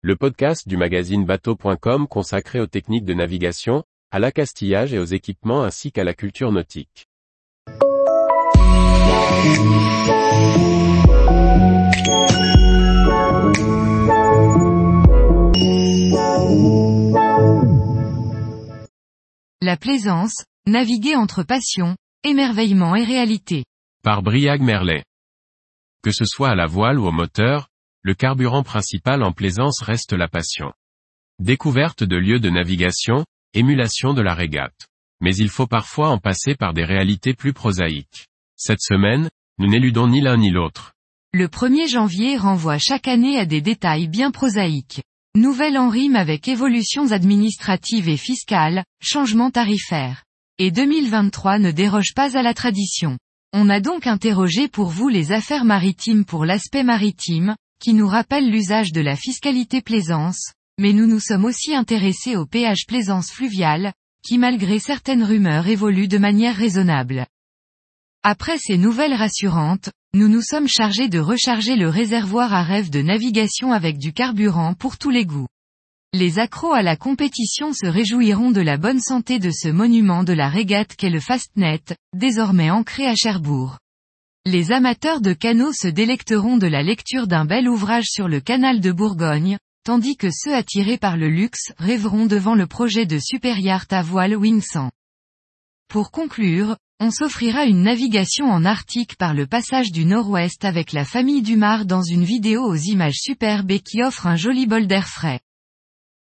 le podcast du magazine bateau.com consacré aux techniques de navigation, à l'accastillage et aux équipements ainsi qu'à la culture nautique. La plaisance, naviguer entre passion, émerveillement et réalité. Par Briag Merlet. Que ce soit à la voile ou au moteur, le carburant principal en plaisance reste la passion. Découverte de lieux de navigation, émulation de la régate. Mais il faut parfois en passer par des réalités plus prosaïques. Cette semaine, nous n'éludons ni l'un ni l'autre. Le 1er janvier renvoie chaque année à des détails bien prosaïques. Nouvelle en rime avec évolutions administratives et fiscales, changements tarifaires. Et 2023 ne déroge pas à la tradition. On a donc interrogé pour vous les affaires maritimes pour l'aspect maritime, qui nous rappelle l'usage de la fiscalité plaisance, mais nous nous sommes aussi intéressés au péage plaisance fluviale, qui malgré certaines rumeurs évolue de manière raisonnable. Après ces nouvelles rassurantes, nous nous sommes chargés de recharger le réservoir à rêve de navigation avec du carburant pour tous les goûts. Les accros à la compétition se réjouiront de la bonne santé de ce monument de la régate qu'est le Fastnet, désormais ancré à Cherbourg. Les amateurs de canaux se délecteront de la lecture d'un bel ouvrage sur le canal de Bourgogne, tandis que ceux attirés par le luxe rêveront devant le projet de super-yacht à voile Wingsang. Pour conclure, on s'offrira une navigation en Arctique par le passage du Nord-Ouest avec la famille Dumar dans une vidéo aux images superbes et qui offre un joli bol d'air frais.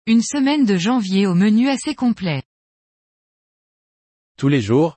Une semaine de janvier au menu assez complet. Tous les jours,